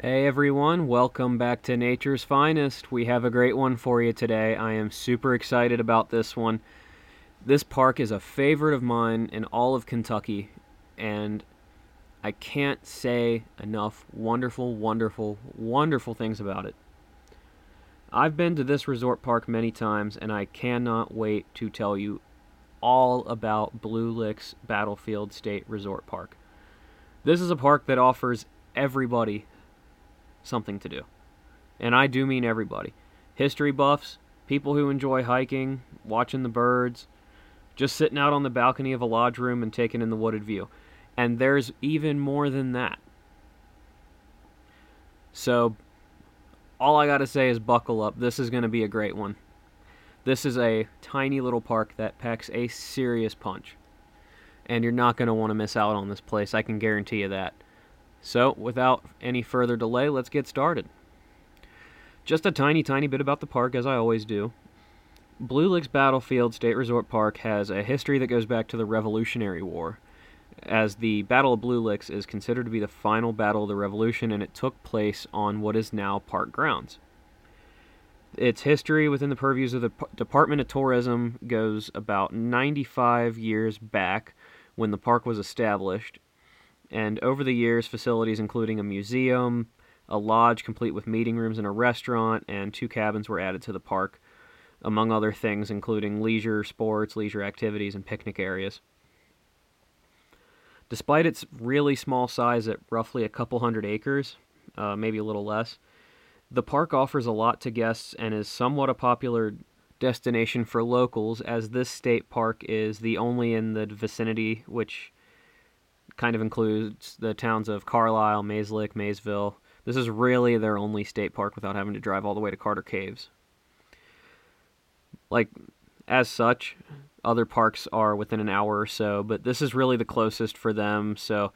Hey everyone, welcome back to Nature's Finest. We have a great one for you today. I am super excited about this one. This park is a favorite of mine in all of Kentucky, and I can't say enough wonderful, wonderful, wonderful things about it. I've been to this resort park many times, and I cannot wait to tell you all about Blue Licks Battlefield State Resort Park. This is a park that offers everybody something to do. And I do mean everybody. History buffs, people who enjoy hiking, watching the birds, just sitting out on the balcony of a lodge room and taking in the wooded view. And there's even more than that. So, all I got to say is buckle up. This is going to be a great one. This is a tiny little park that packs a serious punch. And you're not going to want to miss out on this place. I can guarantee you that. So, without any further delay, let's get started. Just a tiny, tiny bit about the park, as I always do. Blue Licks Battlefield State Resort Park has a history that goes back to the Revolutionary War, as the Battle of Blue Licks is considered to be the final battle of the Revolution, and it took place on what is now park grounds. Its history within the purviews of the P- Department of Tourism goes about 95 years back when the park was established, and over the years, facilities including a museum, a lodge complete with meeting rooms and a restaurant, and two cabins were added to the park, among other things, including leisure sports, leisure activities, and picnic areas. Despite its really small size at roughly a couple hundred acres, uh, maybe a little less, the park offers a lot to guests and is somewhat a popular destination for locals, as this state park is the only in the vicinity which kind of includes the towns of Carlisle, Mayslick, Maysville. This is really their only state park without having to drive all the way to Carter Caves. Like, as such, other parks are within an hour or so, but this is really the closest for them. So,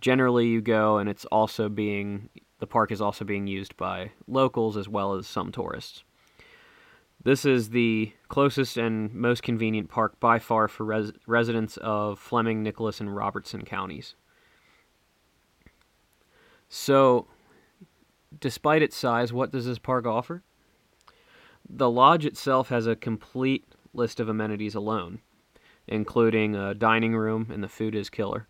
generally, you go and it's also being the park is also being used by locals as well as some tourists. This is the closest and most convenient park by far for res- residents of Fleming, Nicholas, and Robertson counties. So, despite its size, what does this park offer? The lodge itself has a complete list of amenities alone, including a dining room, and the food is killer.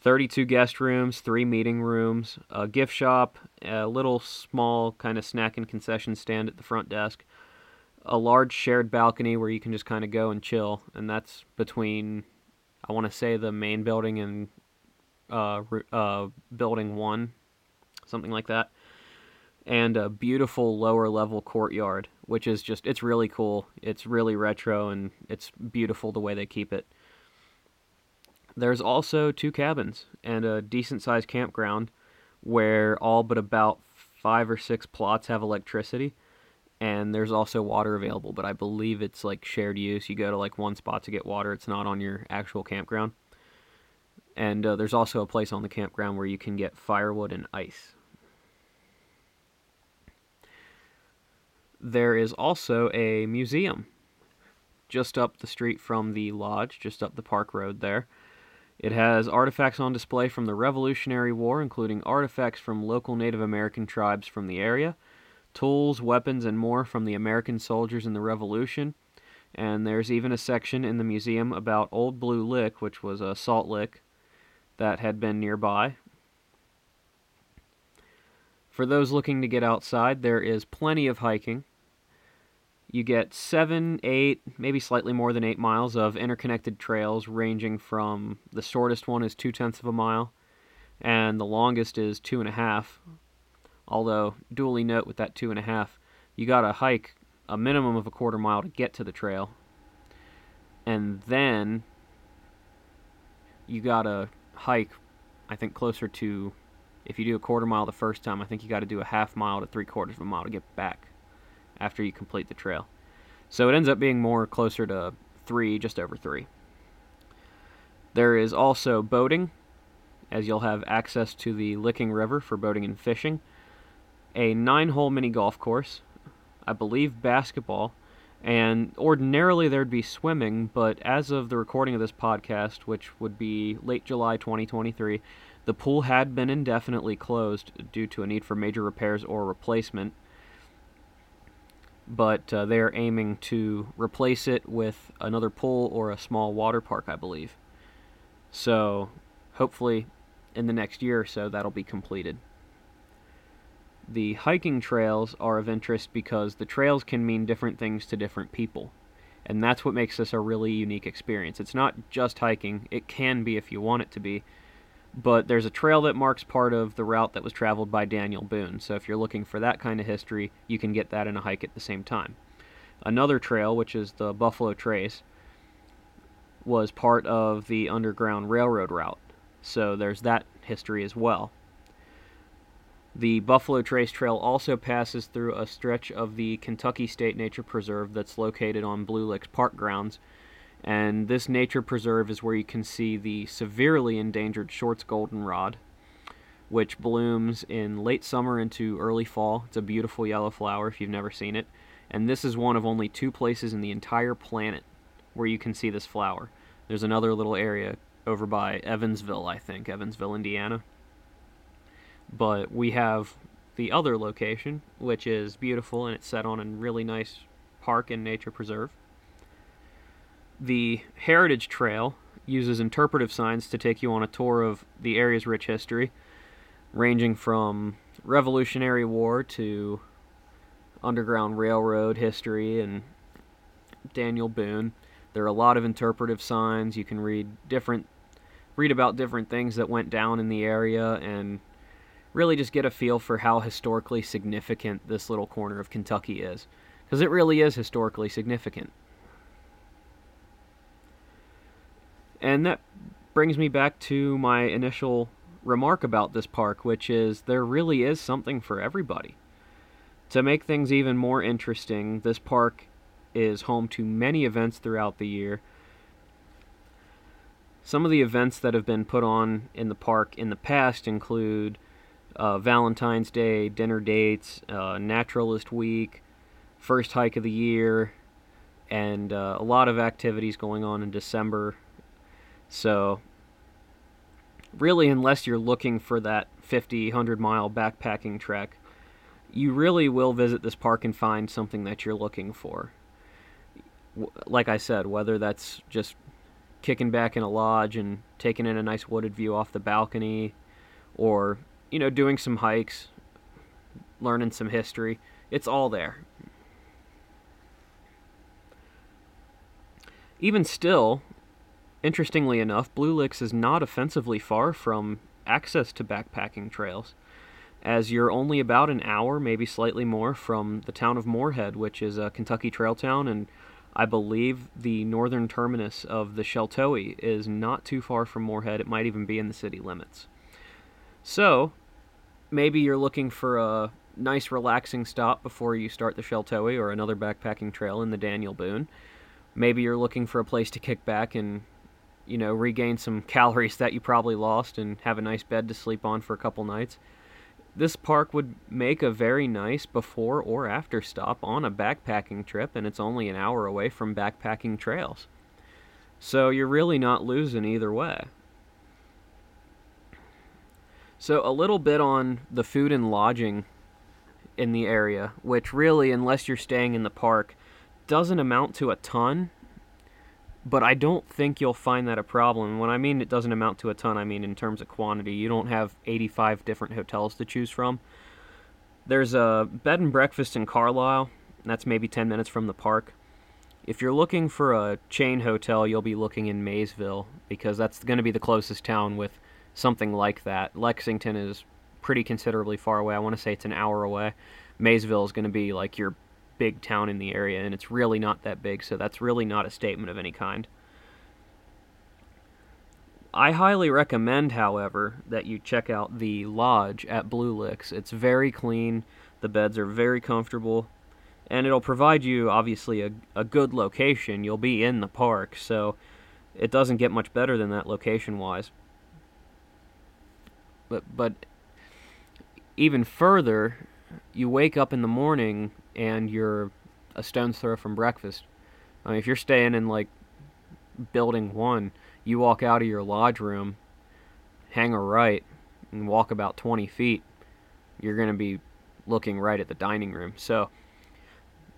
32 guest rooms, three meeting rooms, a gift shop, a little small kind of snack and concession stand at the front desk, a large shared balcony where you can just kind of go and chill, and that's between, I want to say, the main building and uh, uh, building one, something like that, and a beautiful lower level courtyard, which is just, it's really cool. It's really retro and it's beautiful the way they keep it. There's also two cabins and a decent sized campground where all but about five or six plots have electricity and there's also water available but i believe it's like shared use. You go to like one spot to get water it's not on your actual campground. And uh, there's also a place on the campground where you can get firewood and ice. There is also a museum just up the street from the lodge just up the park road there. It has artifacts on display from the revolutionary war including artifacts from local native american tribes from the area tools, weapons, and more from the American soldiers in the Revolution. And there's even a section in the museum about Old Blue Lick, which was a salt lick that had been nearby. For those looking to get outside, there is plenty of hiking. You get seven, eight, maybe slightly more than eight miles of interconnected trails, ranging from the shortest one is two tenths of a mile, and the longest is two and a half, Although, duly note with that two and a half, you got to hike a minimum of a quarter mile to get to the trail. And then you got to hike, I think, closer to, if you do a quarter mile the first time, I think you got to do a half mile to three quarters of a mile to get back after you complete the trail. So it ends up being more closer to three, just over three. There is also boating, as you'll have access to the Licking River for boating and fishing a nine hole mini golf course, I believe basketball, and ordinarily there'd be swimming, but as of the recording of this podcast, which would be late July 2023, The pool had been indefinitely closed due to a need for major repairs or replacement, but uh, they are aiming to replace it with another pool or a small water park, I believe. So, hopefully, in the next year or so, that'll be completed. The hiking trails are of interest because the trails can mean different things to different people. And that's what makes this a really unique experience. It's not just hiking, it can be if you want it to be, but there's a trail that marks part of the route that was traveled by Daniel Boone. So if you're looking for that kind of history, you can get that in a hike at the same time. Another trail, which is the Buffalo Trace, was part of the Underground Railroad route. So there's that history as well. The Buffalo Trace Trail also passes through a stretch of the Kentucky State Nature Preserve that's located on Blue Licks Park grounds. And this nature preserve is where you can see the severely endangered Short's goldenrod, which blooms in late summer into early fall. It's a beautiful yellow flower if you've never seen it. And this is one of only two places in the entire planet where you can see this flower. There's another little area over by Evansville, I think, Evansville, Indiana. But we have the other location, which is beautiful and it's set on a really nice park and nature preserve. The Heritage Trail uses interpretive signs to take you on a tour of the area's rich history, ranging from Revolutionary War to Underground Railroad history and Daniel Boone. There are a lot of interpretive signs. You can read different read about different things that went down in the area and really just get a feel for how historically significant this little corner of Kentucky is. Because it really is historically significant. And that brings me back to my initial remark about this park, which is there really is something for everybody. To make things even more interesting, this park is home to many events throughout the year. Some of the events that have been put on in the park in the past include uh, Valentine's Day, dinner dates, uh, Naturalist Week, first hike of the year, and uh, a lot of activities going on in December. So, really, unless you're looking for that 50, 100 mile backpacking trek, you really will visit this park and find something that you're looking for. Like I said, whether that's just kicking back in a lodge and taking in a nice wooded view off the balcony, or you know, doing some hikes, learning some history. It's all there. Even still, interestingly enough, Blue Licks is not offensively far from access to backpacking trails, as you're only about an hour, maybe slightly more, from the town of Morehead, which is a Kentucky trail town, and I believe the northern terminus of the Sheltowee is not too far from Morehead. It might even be in the city limits. So, maybe you're looking for a nice relaxing stop before you start the Sheltowee or another backpacking trail in the Daniel Boone. Maybe you're looking for a place to kick back and you know regain some calories that you probably lost and have a nice bed to sleep on for a couple nights. This park would make a very nice before or after stop on a backpacking trip and it's only an hour away from backpacking trails. So you're really not losing either way. So, a little bit on the food and lodging in the area, which really, unless you're staying in the park, doesn't amount to a ton. But I don't think you'll find that a problem. When I mean it doesn't amount to a ton, I mean in terms of quantity. You don't have 85 different hotels to choose from. There's a bed and breakfast in Carlisle. That's maybe 10 minutes from the park. If you're looking for a chain hotel, you'll be looking in Maysville because that's going to be the closest town with something like that. Lexington is pretty considerably far away. I want to say it's an hour away. Maysville is going to be like your big town in the area, and it's really not that big, so that's really not a statement of any kind. I highly recommend, however, that you check out the lodge at Blue Licks. It's very clean, the beds are very comfortable, and it'll provide you, obviously, a, a good location. You'll be in the park, so it doesn't get much better than that location wise. But but even further, you wake up in the morning and you're a stone's throw from breakfast. I mean, if you're staying in like building one, you walk out of your lodge room, hang a right, and walk about 20 feet, you're going to be looking right at the dining room. So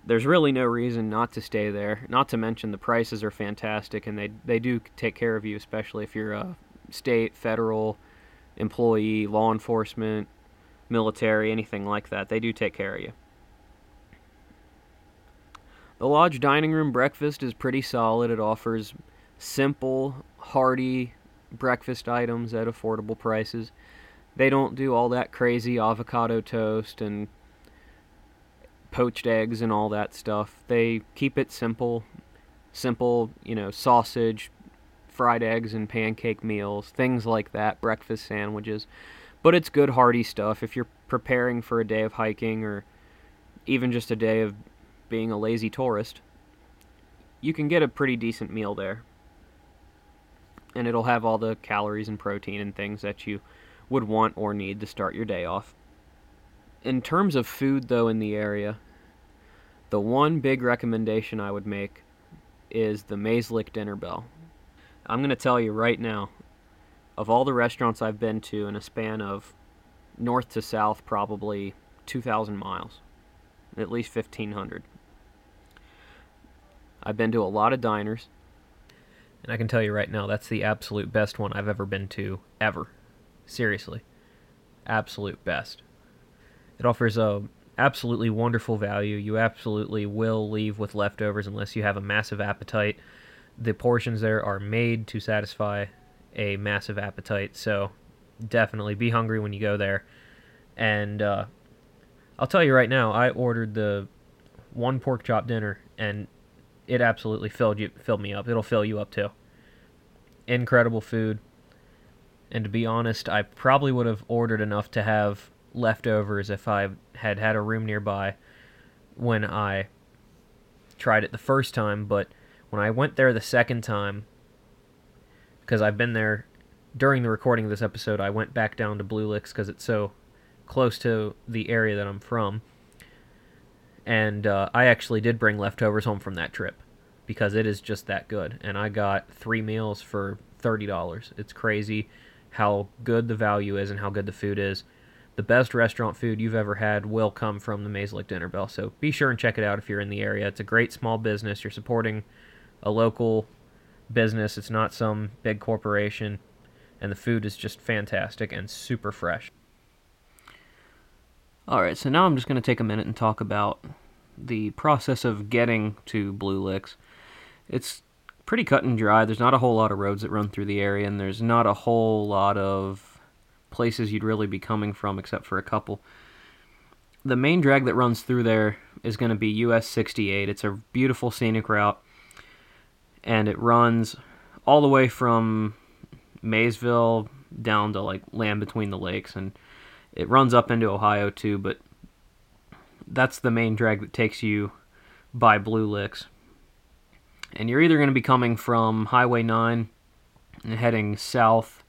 there's really no reason not to stay there. Not to mention the prices are fantastic and they they do take care of you, especially if you're a state, federal employee, law enforcement, military, anything like that. They do take care of you. The lodge dining room breakfast is pretty solid. It offers simple, hearty breakfast items at affordable prices. They don't do all that crazy avocado toast and poached eggs and all that stuff. They keep it simple, simple, you know, sausage, fried eggs and pancake meals, things like that, breakfast sandwiches. But it's good hearty stuff if you're preparing for a day of hiking or even just a day of being a lazy tourist. You can get a pretty decent meal there. And it'll have all the calories and protein and things that you would want or need to start your day off. In terms of food, though, in the area, the one big recommendation I would make is the Mayslick Dinner Bell. I'm going to tell you right now, of all the restaurants I've been to in a span of north to south, probably 2,000 miles, at least 1,500. I've been to a lot of diners, and I can tell you right now, that's the absolute best one I've ever been to, ever. Seriously. Absolute best. It offers a absolutely wonderful value. You absolutely will leave with leftovers unless you have a massive appetite the portions there are made to satisfy a massive appetite. So definitely be hungry when you go there. And uh, I'll tell you right now, I ordered the one pork chop dinner, and it absolutely filled you filled me up. It'll fill you up too. Incredible food. And to be honest, I probably would have ordered enough to have leftovers if I had had a room nearby when I tried it the first time, but when I went there the second time, because I've been there during the recording of this episode, I went back down to Blue Licks because it's so close to the area that I'm from. And uh, I actually did bring leftovers home from that trip because it is just that good. And I got three meals for $30. It's crazy how good the value is and how good the food is. The best restaurant food you've ever had will come from the Mayslick Dinner Bell. So be sure and check it out if you're in the area. It's a great small business. You're supporting a local business. It's not some big corporation, and the food is just fantastic and super fresh. All right, so now I'm just going to take a minute and talk about the process of getting to Blue Licks. It's pretty cut and dry. There's not a whole lot of roads that run through the area, and there's not a whole lot of places you'd really be coming from except for a couple. The main drag that runs through there is going to be US 68. It's a beautiful scenic route and it runs all the way from Maysville down to like land between the lakes, and it runs up into Ohio too. But that's the main drag that takes you by Blue Licks, and you're either going to be coming from Highway 9 and heading south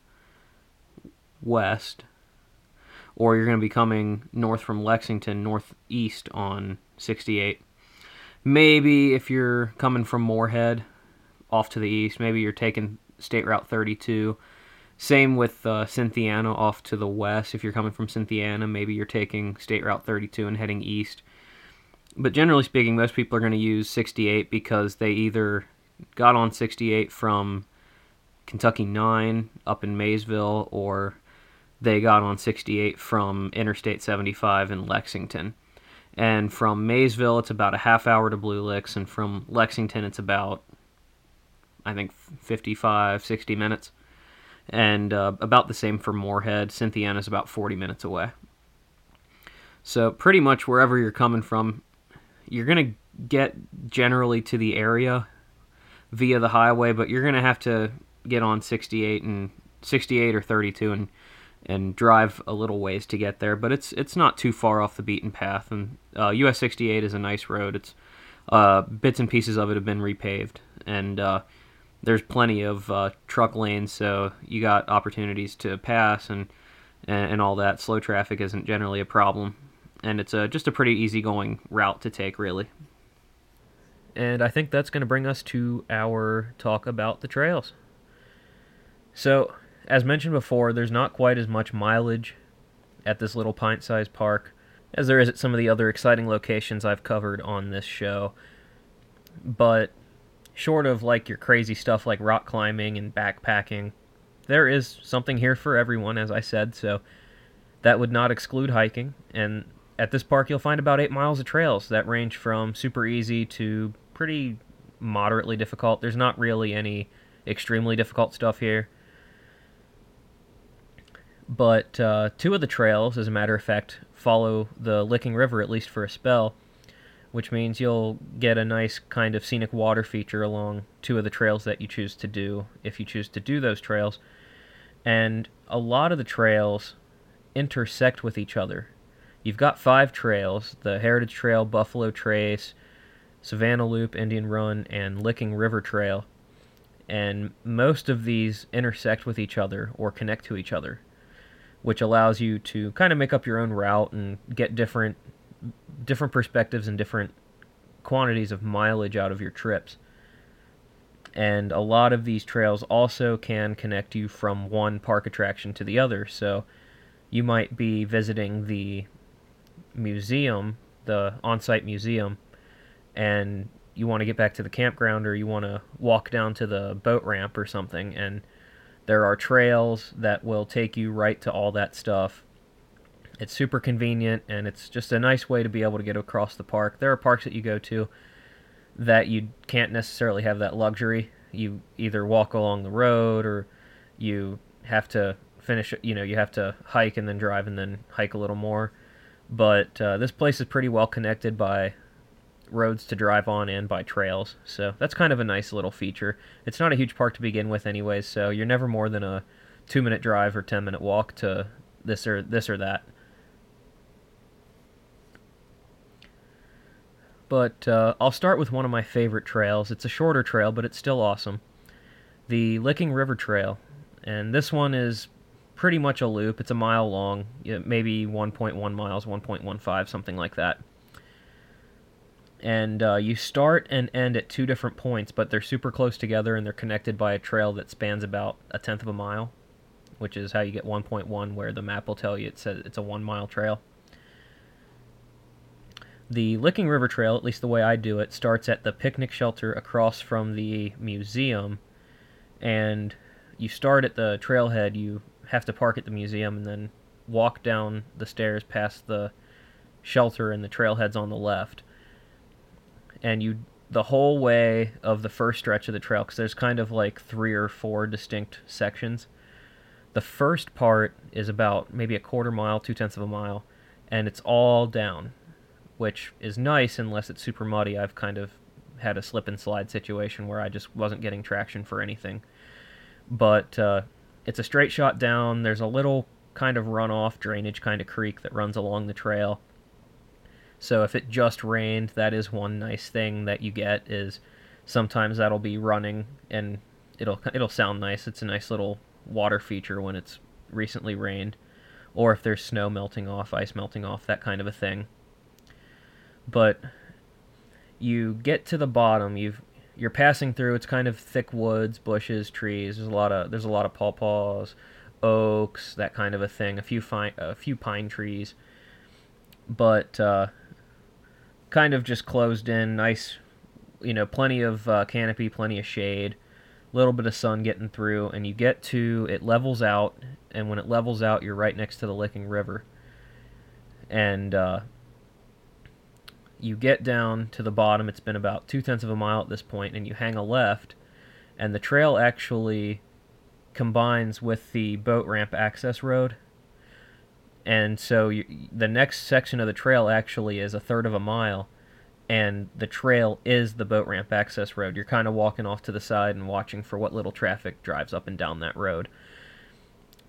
west, or you're going to be coming north from Lexington, northeast on 68. Maybe if you're coming from Morehead, off to the east. Maybe you're taking State Route 32. Same with uh, Cynthiana off to the west. If you're coming from Cynthiana, maybe you're taking State Route 32 and heading east. But generally speaking, most people are going to use 68 because they either got on 68 from Kentucky 9 up in Maysville or they got on 68 from Interstate 75 in Lexington. And from Maysville, it's about a half hour to Blue Licks, and from Lexington, it's about I think 55, 60 minutes. And uh, about the same for Morehead. Cynthiana is about 40 minutes away. So, pretty much wherever you're coming from, you're going to get generally to the area via the highway, but you're going to have to get on 68 and 68 or 32 and and drive a little ways to get there. But it's it's not too far off the beaten path. And uh, US 68 is a nice road. It's uh, bits and pieces of it have been repaved, and uh, there's plenty of uh, truck lanes, so you got opportunities to pass and, and, and all that. Slow traffic isn't generally a problem, and it's a, just a pretty easygoing route to take, really. And I think that's going to bring us to our talk about the trails. So, as mentioned before, there's not quite as much mileage at this little pint sized park as there is at some of the other exciting locations I've covered on this show. But short of like your crazy stuff like rock climbing and backpacking, there is something here for everyone, as I said, so that would not exclude hiking. And at this park, you'll find about eight miles of trails that range from super easy to pretty moderately difficult. There's not really any extremely difficult stuff here. But uh, two of the trails, as a matter of fact, follow the Licking River at least for a spell, which means you'll get a nice kind of scenic water feature along two of the trails that you choose to do if you choose to do those trails. And a lot of the trails intersect with each other. You've got five trails the Heritage Trail, Buffalo Trace, Savannah Loop, Indian Run, and Licking River Trail. And most of these intersect with each other or connect to each other which allows you to kind of make up your own route and get different different perspectives and different quantities of mileage out of your trips. And a lot of these trails also can connect you from one park attraction to the other. So you might be visiting the museum, the on site museum, and you want to get back to the campground or you want to walk down to the boat ramp or something. And there are trails that will take you right to all that stuff. It's super convenient and it's just a nice way to be able to get across the park. There are parks that you go to that you can't necessarily have that luxury. You either walk along the road or you have to finish, you know, you have to hike and then drive and then hike a little more. But uh, this place is pretty well connected by roads to drive on and by trails. So that's kind of a nice little feature. It's not a huge park to begin with, anyways. So you're never more than a two minute drive or ten minute walk to this or this or that. But uh, I'll start with one of my favorite trails. It's a shorter trail, but it's still awesome. The Licking River Trail, and this one is pretty much a loop. It's a mile long, maybe 1.1 miles, 1.15, something like that and uh, you start and end at two different points, but they're super close together and they're connected by a trail that spans about a tenth of a mile, which is how you get 1.1, where the map will tell you it says it's a one mile trail. The Licking River Trail, at least the way I do it, starts at the picnic shelter across from the museum, and you start at the trailhead. You have to park at the museum and then walk down the stairs past the shelter, and the trailhead's on the left and you the whole way of the first stretch of the trail because there's kind of like three or four distinct sections. The first part is about maybe a quarter mile, two tenths of a mile, and it's all down, which is nice unless it's super muddy. I've kind of had a slip and slide situation where I just wasn't getting traction for anything. But uh, it's a straight shot down. There's a little kind of runoff drainage kind of creek that runs along the trail so if it just rained, that is one nice thing that you get is sometimes that'll be running and it'll it'll sound nice. It's a nice little water feature when it's recently rained or if there's snow melting off, ice melting off, that kind of a thing. But you get to the bottom, you've you're passing through it's kind of thick woods, bushes, trees. There's a lot of there's a lot of pawpaws, oaks, that kind of a thing, a few fine a few pine trees. But uh, kind of just closed in, nice, you know, plenty of uh, canopy, plenty of shade, a little bit of sun getting through, and you get to it levels out, and when it levels out, you're right next to the Licking River, and uh, you get down to the bottom. It's been about two tenths of a mile at this point, and you hang a left, and the trail actually combines with the boat ramp access road and so you, the next section of the trail actually is a third of a mile and the trail is the boat ramp access road you're kind of walking off to the side and watching for what little traffic drives up and down that road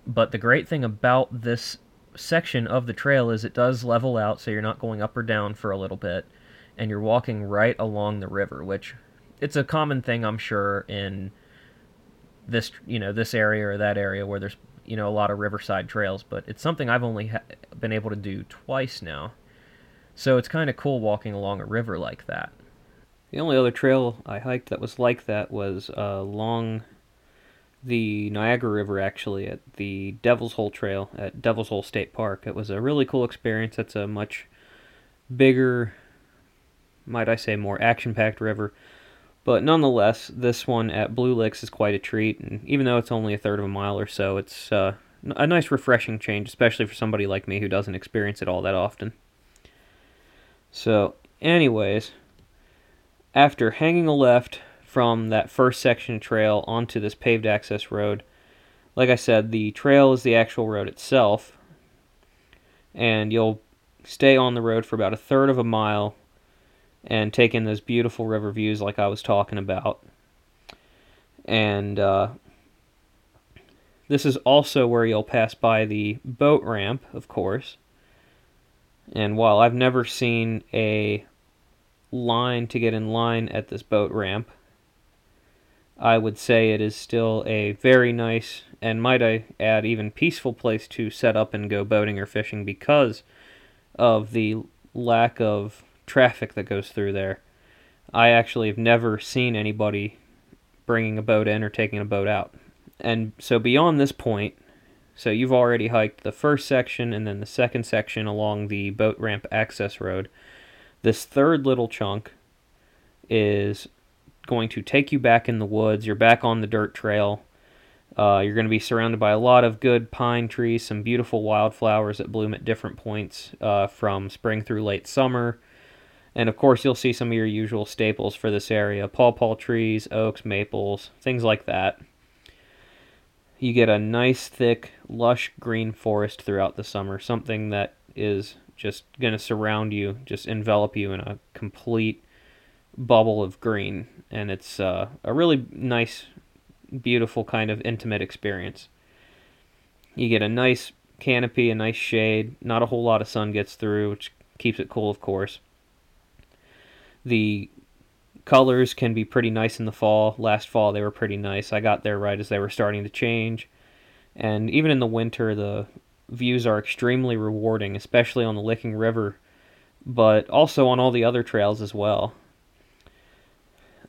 but the great thing about this section of the trail is it does level out so you're not going up or down for a little bit and you're walking right along the river which it's a common thing i'm sure in this you know this area or that area where there's you know a lot of riverside trails, but it's something I've only ha- been able to do twice now. So it's kind of cool walking along a river like that. The only other trail I hiked that was like that was a long the Niagara River actually at the Devil's Hole Trail at Devil's Hole State Park. It was a really cool experience. It's a much bigger, might I say, more action packed river. But nonetheless, this one at Blue Licks is quite a treat, and even though it's only a third of a mile or so, it's uh, a nice, refreshing change, especially for somebody like me who doesn't experience it all that often. So, anyways, after hanging a left from that first section of trail onto this paved access road, like I said, the trail is the actual road itself, and you'll stay on the road for about a third of a mile and take in those beautiful river views like I was talking about. And uh, this is also where you'll pass by the boat ramp, of course. And while I've never seen a line to get in line at this boat ramp, I would say it is still a very nice and might I add even peaceful place to set up and go boating or fishing because of the lack of traffic that goes through there. I actually have never seen anybody bringing a boat in or taking a boat out. And so beyond this point, so you've already hiked the first section and then the second section along the boat ramp access road. This third little chunk is going to take you back in the woods. You're back on the dirt trail. Uh, you're going to be surrounded by a lot of good pine trees, some beautiful wildflowers that bloom at different points uh, from spring through late summer. And of course, you'll see some of your usual staples for this area pawpaw trees, oaks, maples, things like that you get a nice thick lush green forest throughout the summer something that is just going to surround you just envelop you in a complete bubble of green and it's uh, a really nice beautiful kind of intimate experience you get a nice canopy a nice shade not a whole lot of sun gets through which keeps it cool of course the colors can be pretty nice in the fall. Last fall they were pretty nice. I got there right as they were starting to change. And even in the winter the views are extremely rewarding, especially on the Licking River, but also on all the other trails as well.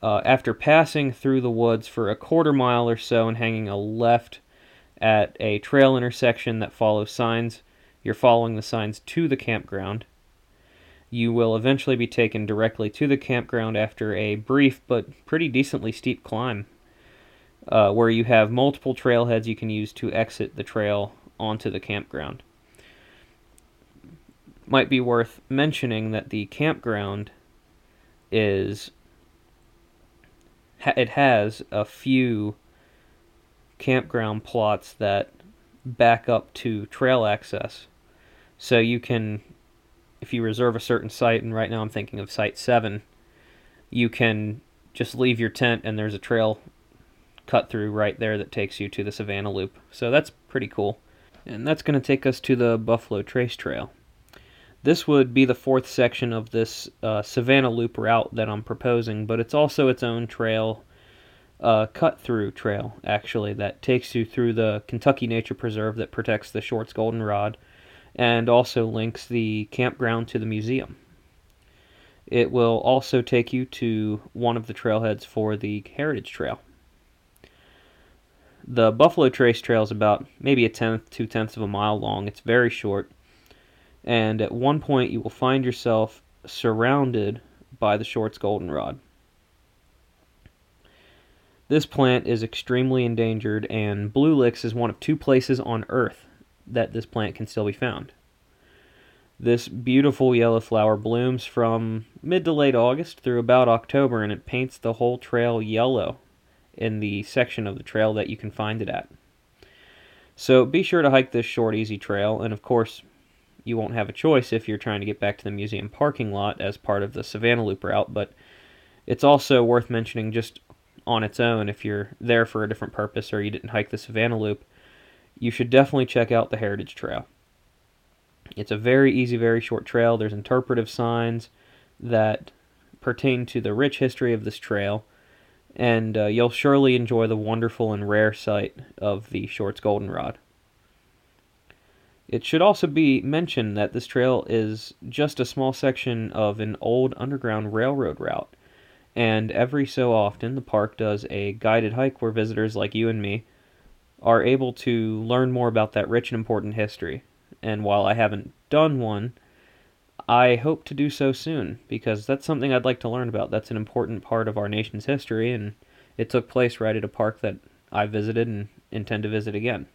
Uh, after passing through the woods for a quarter mile or so and hanging a left at a trail intersection that follows signs, you're following the signs to the campground you will eventually be taken directly to the campground after a brief but pretty decently steep climb, uh, where you have multiple trailheads you can use to exit the trail onto the campground. Might be worth mentioning that the campground is it has a few campground plots that back up to trail access. So you can if you reserve a certain site, and right now I'm thinking of site seven, you can just leave your tent and there's a trail cut through right there that takes you to the Savannah Loop. So that's pretty cool. And that's going to take us to the Buffalo Trace Trail. This would be the fourth section of this uh, Savannah Loop route that I'm proposing, but it's also its own trail, uh, cut through trail, actually, that takes you through the Kentucky Nature Preserve that protects the Short's Goldenrod and also links the campground to the museum. It will also take you to one of the trailheads for the Heritage Trail. The Buffalo Trace Trail is about maybe a tenth, two tenths of a mile long. It's very short. And at one point, you will find yourself surrounded by the Short's Goldenrod. This plant is extremely endangered, and Blue Licks is one of two places on Earth that this plant can still be found. This beautiful yellow flower blooms from mid to late August through about October and it paints the whole trail yellow in the section of the trail that you can find it at. So be sure to hike this short, easy trail, and of course, you won't have a choice if you're trying to get back to the museum parking lot as part of the Savannah Loop route, but it's also worth mentioning just on its own if you're there for a different purpose or you didn't hike the Savannah Loop you should definitely check out the Heritage Trail. It's a very easy, very short trail. There's interpretive signs that pertain to the rich history of this trail, and uh, you'll surely enjoy the wonderful and rare sight of the Short's Goldenrod. It should also be mentioned that this trail is just a small section of an old underground railroad route, and every so often the park does a guided hike where visitors like you and me are able to learn more about that rich and important history. And while I haven't done one, I hope to do so soon because that's something I'd like to learn about. That's an important part of our nation's history, and it took place right at a park that I visited and intend to visit again.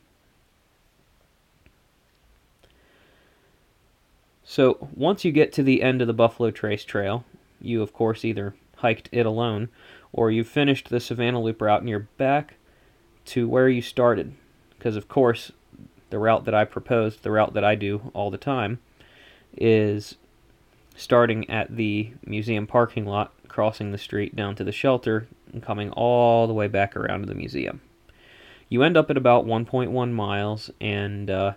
So, once you get to the end of the Buffalo Trace Trail, you of course either hiked it alone or you finished the Savannah Loop route and you're back to where you started. Because, of course, the route that I proposed, the route that I do all the time, is starting at the museum parking lot, crossing the street down to the shelter, and coming all the way back around to the museum. You end up at about 1.1 miles, and uh,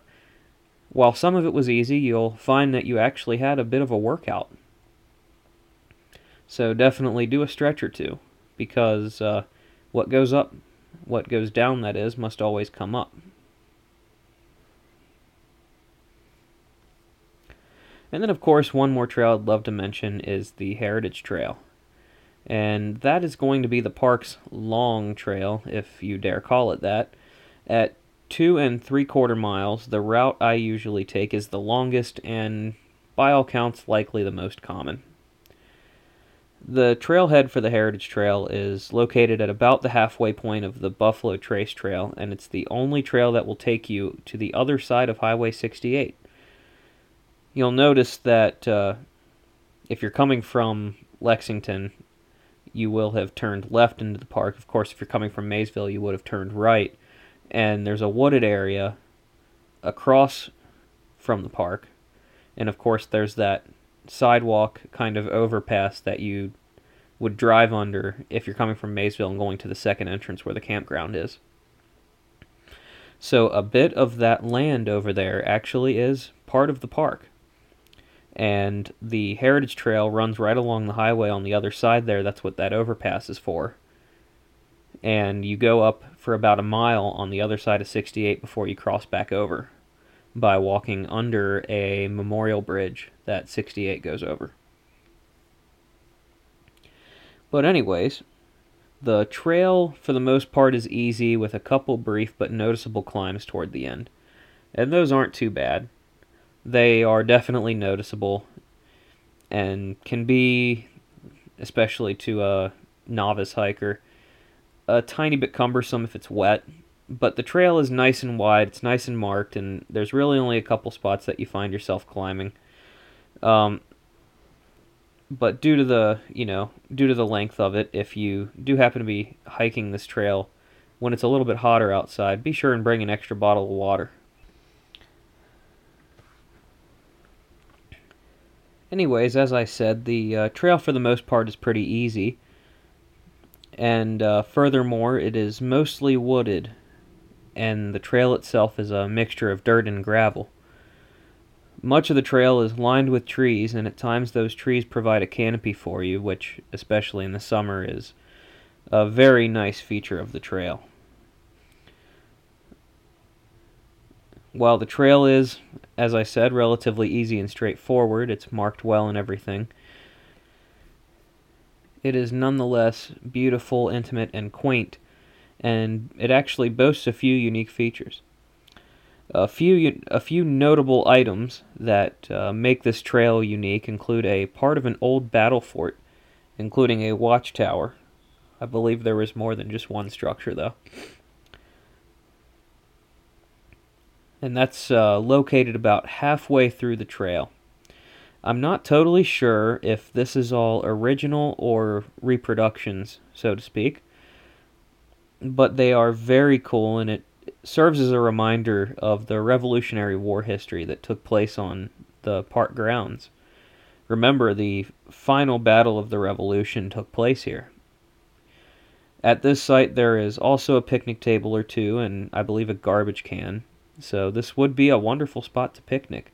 while some of it was easy, you'll find that you actually had a bit of a workout. So definitely do a stretch or two, because uh, what goes up, what goes down, that is, must always come up. And then, of course, one more trail I'd love to mention is the Heritage Trail. And that is going to be the park's long trail, if you dare call it that. At two and three quarter miles, the route I usually take is the longest and, by all counts, likely the most common. The trailhead for the Heritage Trail is located at about the halfway point of the Buffalo Trace Trail, and it's the only trail that will take you to the other side of Highway 68 you'll notice that uh, if you're coming from Lexington, you will have turned left into the park. Of course, if you're coming from Maysville, you would have turned right. And there's a wooded area across from the park. And of course, there's that sidewalk kind of overpass that you would drive under if you're coming from Maysville and going to the second entrance where the campground is. So, a bit of that land over there actually is part of the park and the Heritage Trail runs right along the highway on the other side there. That's what that overpass is for. And you go up for about a mile on the other side of 68 before you cross back over by walking under a memorial bridge that 68 goes over. But, anyways, the trail for the most part is easy with a couple brief but noticeable climbs toward the end. And those aren't too bad they are definitely noticeable and can be, especially to a novice hiker, a tiny bit cumbersome if it's wet. But the trail is nice and wide, it's nice and marked, and there's really only a couple spots that you find yourself climbing. Um, but due to the you know due to the length of it, if you do happen to be hiking this trail when it's a little bit hotter outside, be sure and bring an extra bottle of water. Anyways, as I said, the uh, trail for the most part is pretty easy. And uh, furthermore, it is mostly wooded, and the trail itself is a mixture of dirt and gravel. Much of the trail is lined with trees, and at times those trees provide a canopy for you, which, especially in the summer, is a very nice feature of the trail. While the trail is, as I said, relatively easy and straightforward, it's marked well and everything. It is nonetheless beautiful, intimate, and quaint, and it actually boasts a few unique features. A few, a few notable items that uh, make this trail unique include a part of an old battle fort, including a watchtower. I believe there was more than just one structure, though. and that's uh, located about halfway through the trail. I'm not totally sure if this is all original or reproductions, so to speak, but they are very cool and it serves as a reminder of the Revolutionary War history that took place on the park grounds. Remember, the final battle of the Revolution took place here. At this site, there is also a picnic table or two, and I believe a garbage can. So this would be a wonderful spot to picnic,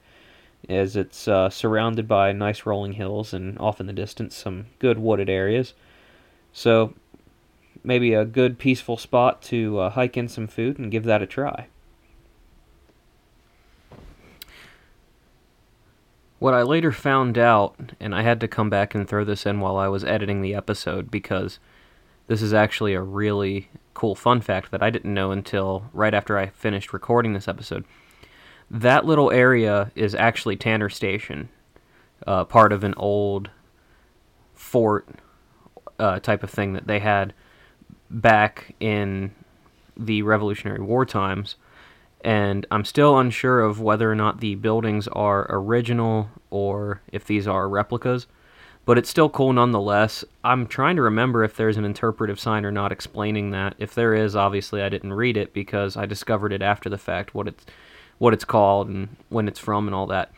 as it's uh, surrounded by nice rolling hills and off in the distance some good wooded areas. So maybe a good peaceful spot to uh, hike in some food and give that a try. What I later found out, and I had to come back and throw this in while I was editing the episode because This is actually a really cool fun fact that I didn't know until right after I finished recording this episode. That little area is actually Tanner Station, uh, part of an old fort uh, type of thing that they had back in the Revolutionary War times. And I'm still unsure of whether or not the buildings are original or if these are replicas but it's still cool nonetheless. I'm trying to remember if there's an interpretive sign or not explaining that. If there is, obviously I didn't read it because I discovered it after the fact what it's what it's called and when it's from and all that.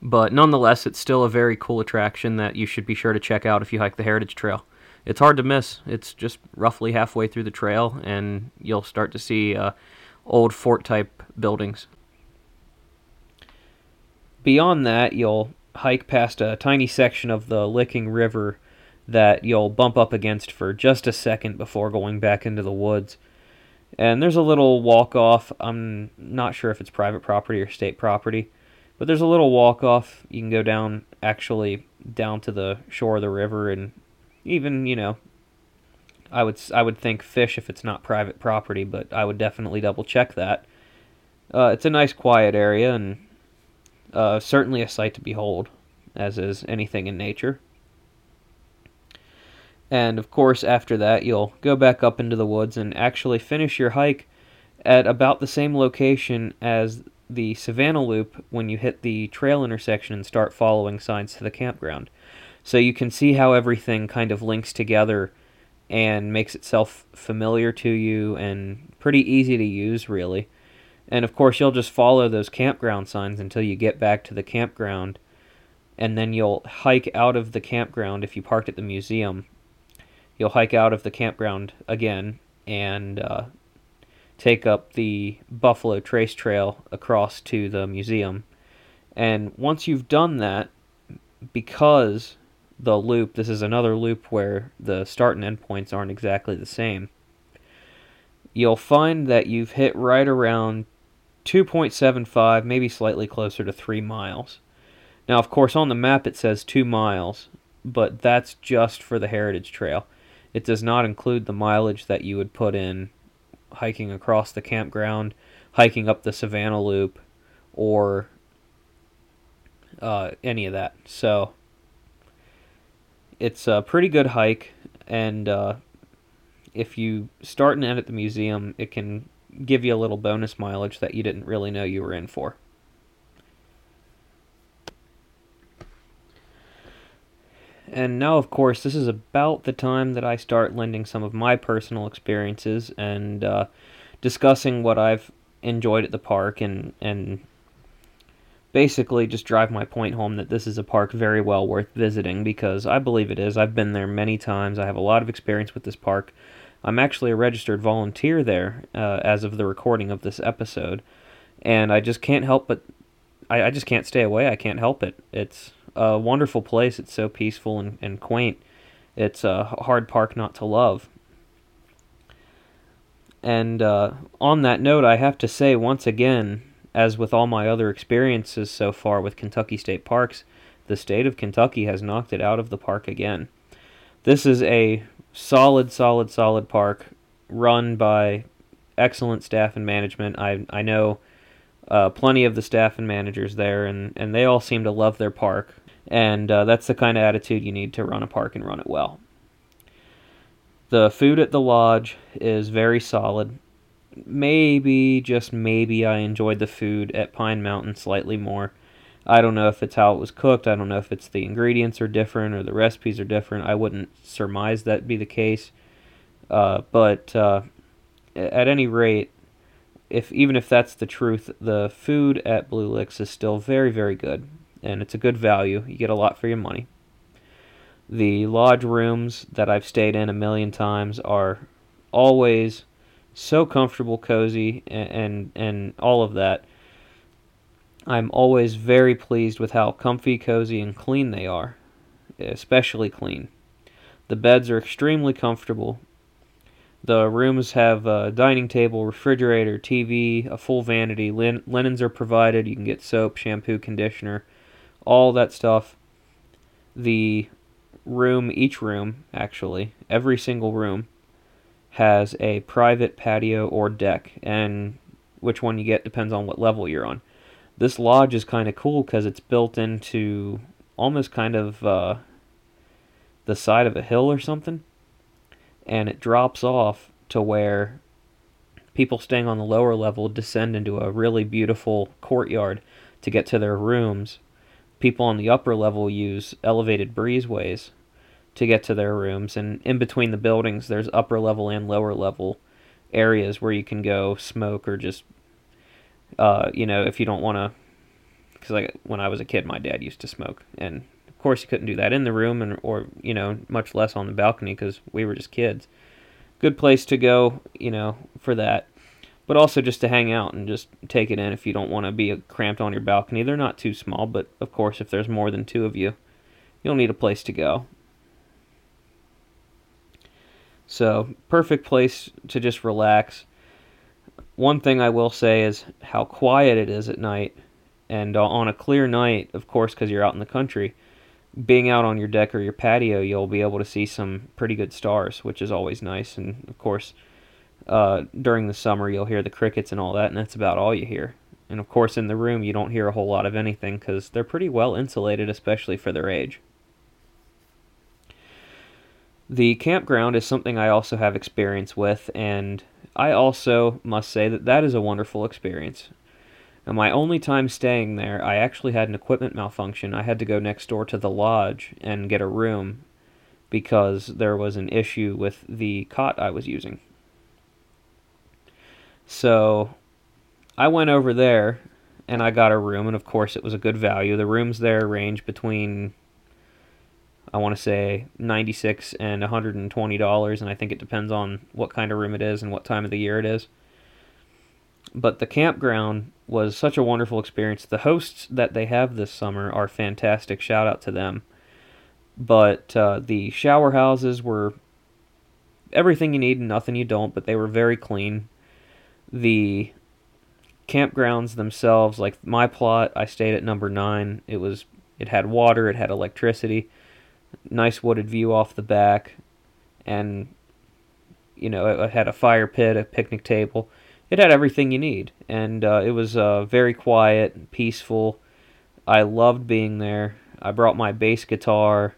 But nonetheless, it's still a very cool attraction that you should be sure to check out if you hike the Heritage Trail. It's hard to miss. It's just roughly halfway through the trail, and you'll start to see uh, old fort type buildings. Beyond that, you'll hike past a tiny section of the Licking River that you'll bump up against for just a second before going back into the woods. And there's a little walk off. I'm not sure if it's private property or state property, but there's a little walk off. You can go down, actually, down to the shore of the river, and even, you know, I would I would think fish if it's not private property, but I would definitely double check that. Uh, it's a nice quiet area, and uh, certainly a sight to behold, as is anything in nature. And of course, after that, you'll go back up into the woods and actually finish your hike at about the same location as the Savannah Loop when you hit the trail intersection and start following signs to the campground. So you can see how everything kind of links together and makes itself familiar to you and pretty easy to use, really. And of course, you'll just follow those campground signs until you get back to the campground. And then you'll hike out of the campground if you parked at the museum. You'll hike out of the campground again and uh, take up the Buffalo Trace Trail across to the museum. And once you've done that, because the loop, this is another loop where the start and end points aren't exactly the same, you'll find that you've hit right around 2.75, maybe slightly closer to 3 miles. Now, of course, on the map it says 2 miles, but that's just for the Heritage Trail. It does not include the mileage that you would put in hiking across the campground, hiking up the Savannah Loop, or uh, any of that. So, it's a pretty good hike, and uh, if you start and end at the museum, it can give you a little bonus mileage that you didn't really know you were in for. And now, of course, this is about the time that I start lending some of my personal experiences and uh, discussing what I've enjoyed at the park and, and basically just drive my point home that this is a park very well worth visiting because I believe it is. I've been there many times. I have a lot of experience with this park. I'm actually a registered volunteer there uh, as of the recording of this episode, and I just can't help but I, I, just can't stay away. I can't help it. It's a wonderful place. It's so peaceful and, and quaint. It's a hard park not to love. And uh, on that note, I have to say once again, as with all my other experiences so far with Kentucky State Parks, the state of Kentucky has knocked it out of the park again. This is a solid, solid, solid park run by excellent staff and management. I I know uh, plenty of the staff and managers there, and and they all seem to love their park. And uh, that's the kind of attitude you need to run a park and run it well. The food at the lodge is very solid. Maybe, just maybe, I enjoyed the food at Pine Mountain slightly more. I don't know if it's how it was cooked. I don't know if it's the ingredients are different or the recipes are different. I wouldn't surmise that be the case. Uh, but uh, at any rate, if even if that's the truth, the food at Blue Licks is still very, very good, and it's a good value. You get a lot for your money. The lodge rooms that I've stayed in a million times are always so comfortable, cozy, and and, and all of that I'm always very pleased with how comfy, cozy, and clean they are, especially clean. The beds are extremely comfortable. The rooms have a dining table, refrigerator, TV, a full vanity. Lin- linens are provided. You can get soap, shampoo, conditioner, all that stuff. The room, each room, actually, every single room has a private patio or deck, and which one you get depends on what level you're on. This lodge is kind of cool because it's built into almost kind of uh, the side of a hill or something, and it drops off to where people staying on the lower level descend into a really beautiful courtyard to get to their rooms. People on the upper level use elevated breezeways to get to their rooms, and in between the buildings, there's upper level and lower level areas where you can go smoke or just, uh, you know, if you don't want to. Because like when I was a kid, my dad used to smoke, and of course you couldn't do that in the room, and or you know much less on the balcony because we were just kids. Good place to go, you know, for that but also just to hang out and just take it in if you don't want to be cramped on your balcony. They're not too small, but of course, if there's more than two of you, you'll need a place to go. So, perfect place to just relax. One thing I will say is how quiet it is at night. And uh, on a clear night, of course, because you're out in the country, being out on your deck or your patio, you'll be able to see some pretty good stars, which is always nice. And of course, uh, during the summer, you'll hear the crickets and all that, and that's about all you hear. And of course, in the room, you don't hear a whole lot of anything because they're pretty well insulated, especially for their age. The campground is something I also have experience with, and I also must say that that is a wonderful experience. Now, my only time staying there, I actually had an equipment malfunction. I had to go next door to the lodge and get a room because there was an issue with the cot I was using. So I went over there and I got a room, and of course, it was a good value. The rooms there range between, I want to say, 96 and $120, and I think it depends on what kind of room it is and what time of the year it is. But the campground was such a wonderful experience. The hosts that they have this summer are fantastic. Shout out to them. But uh, the shower houses were everything you need and nothing you don't, but they were very clean the campgrounds themselves, like my plot, I stayed at number nine. It was it had water, it had electricity, nice wooded view off the back, and you know it, had a fire pit, a picnic table. It had everything you need, and uh, it was uh, very quiet, and peaceful. I loved being there. I brought my bass guitar,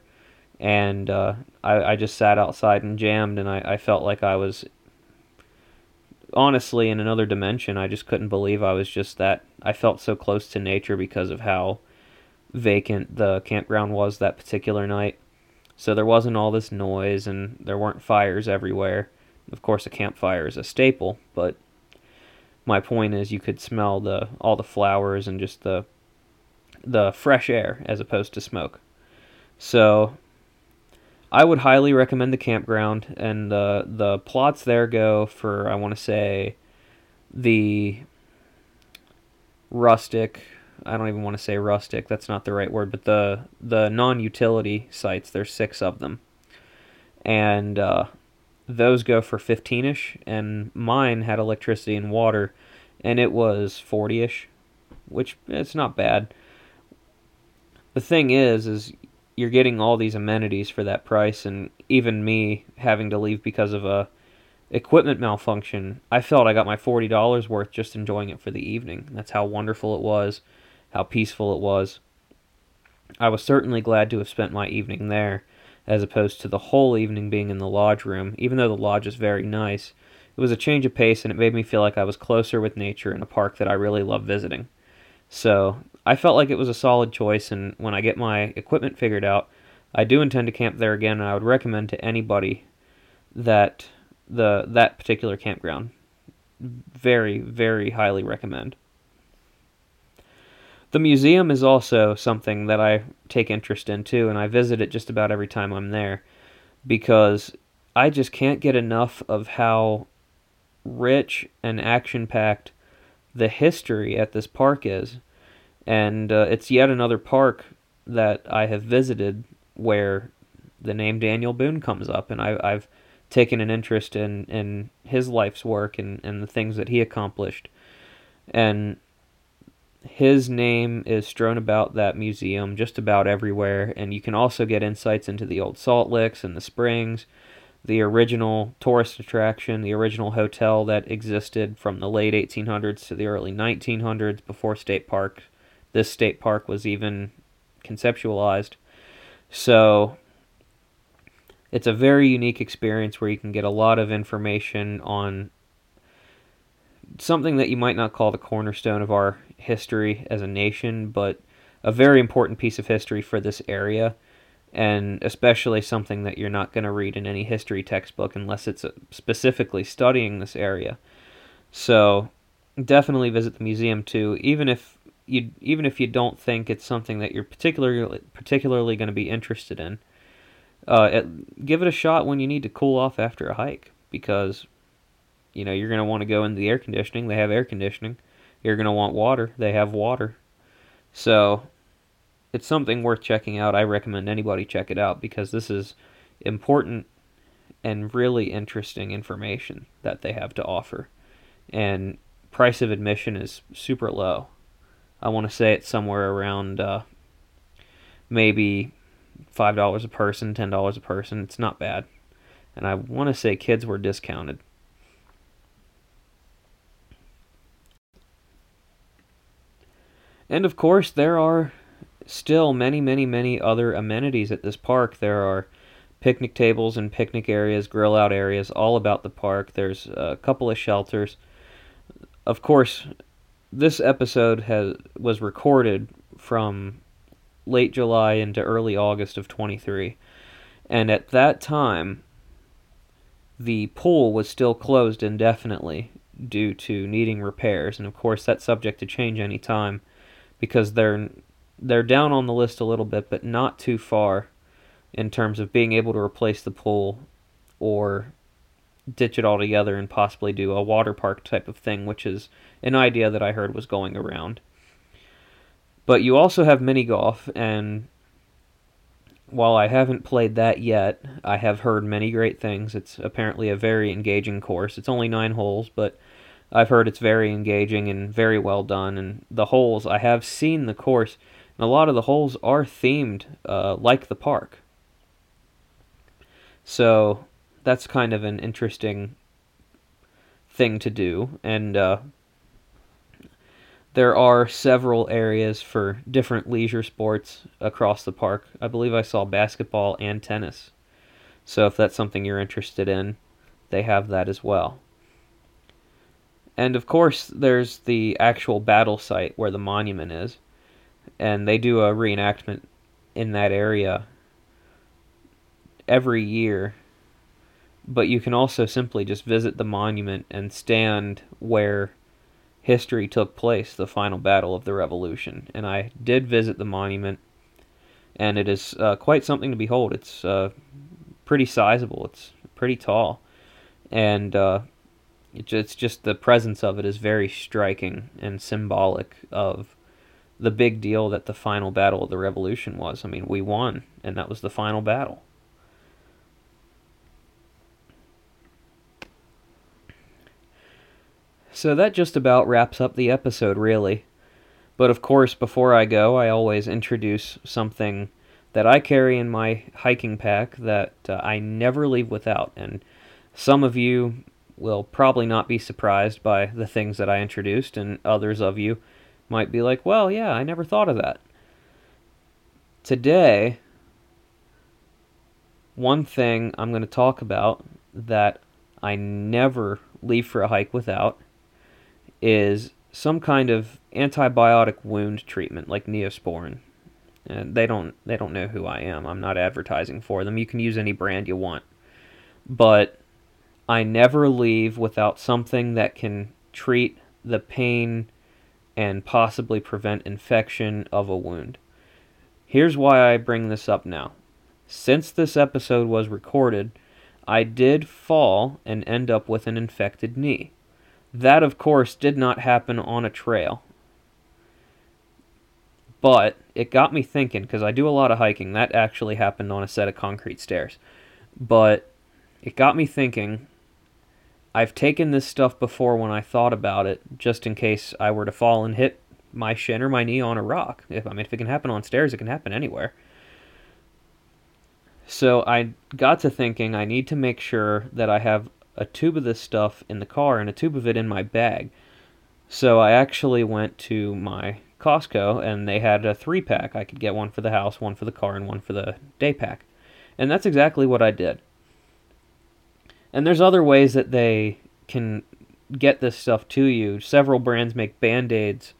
and uh, I, I, just sat outside and jammed, and I, I felt like I was honestly in another dimension. I just couldn't believe I was just that. I felt so close to nature because of how vacant the campground was that particular night. So there wasn't all this noise and there weren't fires everywhere. Of course, a campfire is a staple, but my point is you could smell the all the flowers and just the the fresh air as opposed to smoke. So I would highly recommend the campground, and the the plots there go for I want to say the rustic. I don't even want to say rustic. That's not the right word, but the the non-utility sites. There's six of them, and uh, those go for fifteen-ish. And mine had electricity and water, and it was forty-ish, which it's not bad. The thing is, is you're getting all these amenities for that price and even me having to leave because of a equipment malfunction i felt i got my $40 worth just enjoying it for the evening. That's how wonderful it was how peaceful it was. I was certainly glad to have spent my evening there as opposed to the whole evening being in the lodge room. Even though the lodge is very nice it was a change of pace and it made me feel like i was closer with nature in a park that i really love visiting. So I felt like it was a solid choice, and when I get my equipment figured out, I do intend to camp there again, and I would recommend to anybody that the that particular campground. Very, very highly recommend. The museum is also something that I take interest in too, and I visit it just about every time I'm there because I just can't get enough of how rich and action packed the history at this park is and uh, it's yet another park that I have visited where the name Daniel Boone comes up, and I, I've taken an interest in, in his life's work and, and the things that he accomplished. And his name is strewn about that museum just about everywhere, and you can also get insights into the old salt licks and the springs, the original tourist attraction, the original hotel that existed from the late 1800s to the early 1900s before state park. This state park was even conceptualized. So it's a very unique experience where you can get a lot of information on something that you might not call the cornerstone of our history as a nation, but a very important piece of history for this area, and especially something that you're not going to read in any history textbook unless it's uh, specifically studying this area. So, definitely visit the museum too, even if you even if you don't think it's something that you're particularly particularly going to be interested in. Uh, it, give it a shot when you need to cool off after a hike because you know you're going to want to go into the air conditioning. They have air conditioning. You're going to want water. They have water. So it's something worth checking out. I recommend anybody check it out because this is important and really interesting information that they have to offer. And price of admission is super low. I want to say it's somewhere around uh, maybe five dollars a person, ten dollars a person. It's not bad, and I want to say kids were discounted. And of course, there are still many, many, many other amenities at this park. There are picnic tables and picnic areas, grill out areas, all about the park. There's a couple of shelters. Of course, this episode has was recorded from late July into early August of 23. And at that time, the pool was still closed indefinitely due to needing repairs. And of course, that's subject to change any time because they're they're down on the list a little bit, but not too far in terms of being able to replace the pool or ditch it all together and possibly do a water park type of thing, which is an idea that I heard was going around. But you also have mini golf, and while I haven't played that yet, I have heard many great things. It's apparently a very engaging course. It's only nine holes, but I've heard it's very engaging and very well done. And the holes, I have seen the course, and a lot of the holes are themed uh, like the park. So that's kind of an interesting thing to do. And uh, there are several areas for different leisure sports across the park. I believe I saw basketball and tennis. So if that's something you're interested in, they have that as well. And of course, there's the actual battle site where the monument is. And they do a reenactment in that area every year. But you can also simply just visit the monument and stand where history took place, the final battle of the Revolution. And I did visit the monument, and it is uh, quite something to behold. It's uh, pretty sizable, it's pretty tall. And uh, it's just the presence of it is very striking and symbolic of the big deal that the final battle of the revolution was. I mean, we won, and that was the final battle. So that just about wraps up the episode, really. But of course, before I go, I always introduce something that I carry in my hiking pack that uh, I never leave without. And some of you will probably not be surprised by the things that I introduced, and others of you might be like, well, yeah, I never thought of that. Today, one thing I'm going to talk about that I never leave for a hike without is some kind of antibiotic wound treatment like Neosporin. And they don't they don't know who I am. I'm not advertising for them. You can use any brand you want. But I never leave without something that can treat the pain and possibly prevent infection of a wound. Here's why I bring this up now. Since this episode was recorded, I did fall and end up with an infected knee. That, of course, did not happen on a trail. But it got me thinking because I do a lot of hiking. That actually happened on a set of concrete stairs. But it got me thinking I've taken this stuff before when I thought about it, just in case I were to fall and hit my shin or my knee on a rock. If I mean, if it can happen on stairs, it can happen anywhere. So I got to thinking I need to make sure that I have a tube of this stuff in the car and a tube of it in my bag. So I actually went to my Costco and they had a three pack. I could get one for the house, one for the car, and one for the day pack. And that's exactly what I did. And there's other ways that they can get this stuff to you. Several brands make band aids,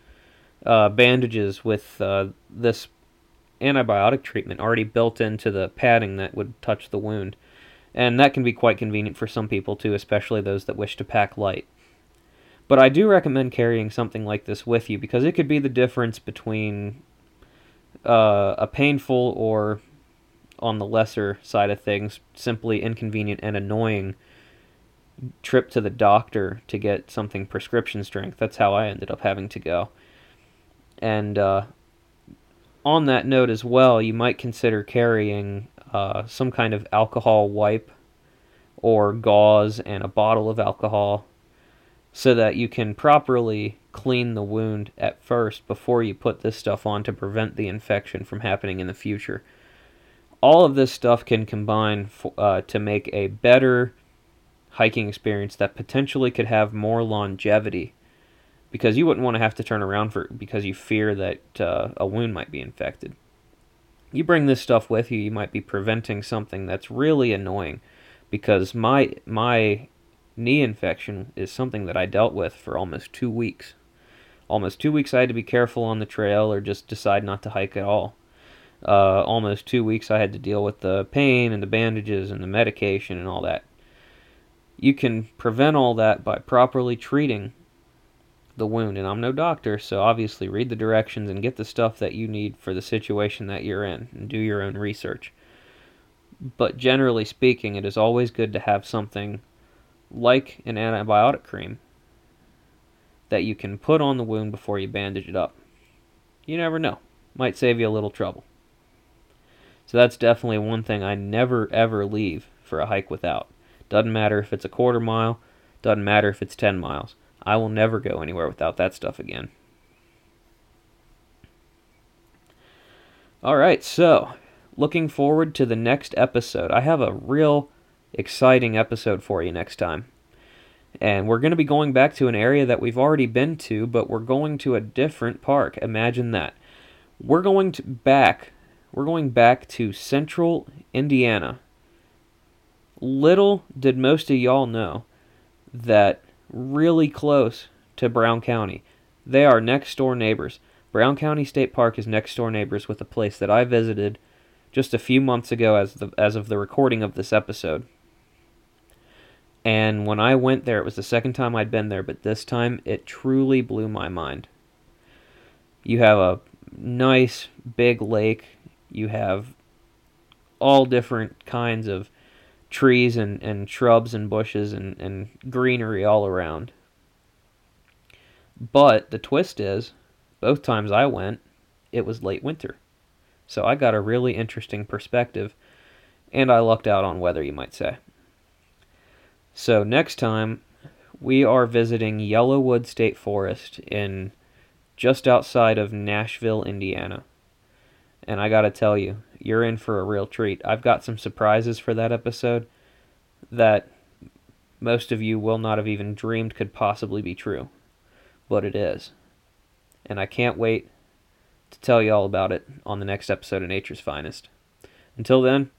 uh, bandages with uh, this antibiotic treatment already built into the padding that would touch the wound. And that can be quite convenient for some people too, especially those that wish to pack light. But I do recommend carrying something like this with you because it could be the difference between uh, a painful or, on the lesser side of things, simply inconvenient and annoying trip to the doctor to get something prescription strength. That's how I ended up having to go. And uh, on that note as well, you might consider carrying uh, some kind of alcohol wipe or gauze and a bottle of alcohol so that you can properly clean the wound at first before you put this stuff on to prevent the infection from happening in the future. All of this stuff can combine uh, to make a better hiking experience that potentially could have more longevity because you wouldn't want to have to turn around for because you fear that uh, a wound might be infected. You bring this stuff with you, you might be preventing something that's really annoying because my my knee infection is something that I dealt with for almost 2 weeks. Almost 2 weeks I had to be careful on the trail or just decide not to hike at all. Uh, almost 2 weeks I had to deal with the pain and the bandages and the medication and all that. You can prevent all that by properly treating the wound. And I'm no doctor, so obviously read the directions and get the stuff that you need for the situation that you're in and do your own research. But generally speaking, it is always good to have something like an antibiotic cream that you can put on the wound before you bandage it up. You never know. Might save you a little trouble. So that's definitely one thing I never ever leave for a hike without. Doesn't matter if it's a quarter mile, doesn't matter if it's 10 miles. I will never go anywhere without that stuff again. All right, so looking forward to the next episode. I have a real exciting episode for you next time. And we're going to be going back to an area that we've already been to, but we're going to a different park. Imagine that. We're going to back we're going back to central Indiana. Little did most of y'all know that really close to Brown County. They are next door neighbors. Brown County State Park is next door neighbors with a place that I visited just a few months ago as the as of the recording of this episode. And when I went there, it was the second time I'd been there, but this time it truly blew my mind. You have a nice big lake. You have all different kinds of trees and, and shrubs and bushes and, and greenery all around. But the twist is, both times I went, it was late winter. So I got a really interesting perspective, and I lucked out on weather, you might say. So next time, we are visiting Yellowwood State Forest in just outside of Nashville, Indiana. And I got to tell you, you're in for a real treat. I've got some surprises for that episode that most of you will not have even dreamed could possibly be true. But it is. And I can't wait to tell you all about it on the next episode of Nature's Finest. Until then,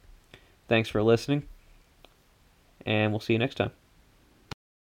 thanks for listening, and we'll see you next time.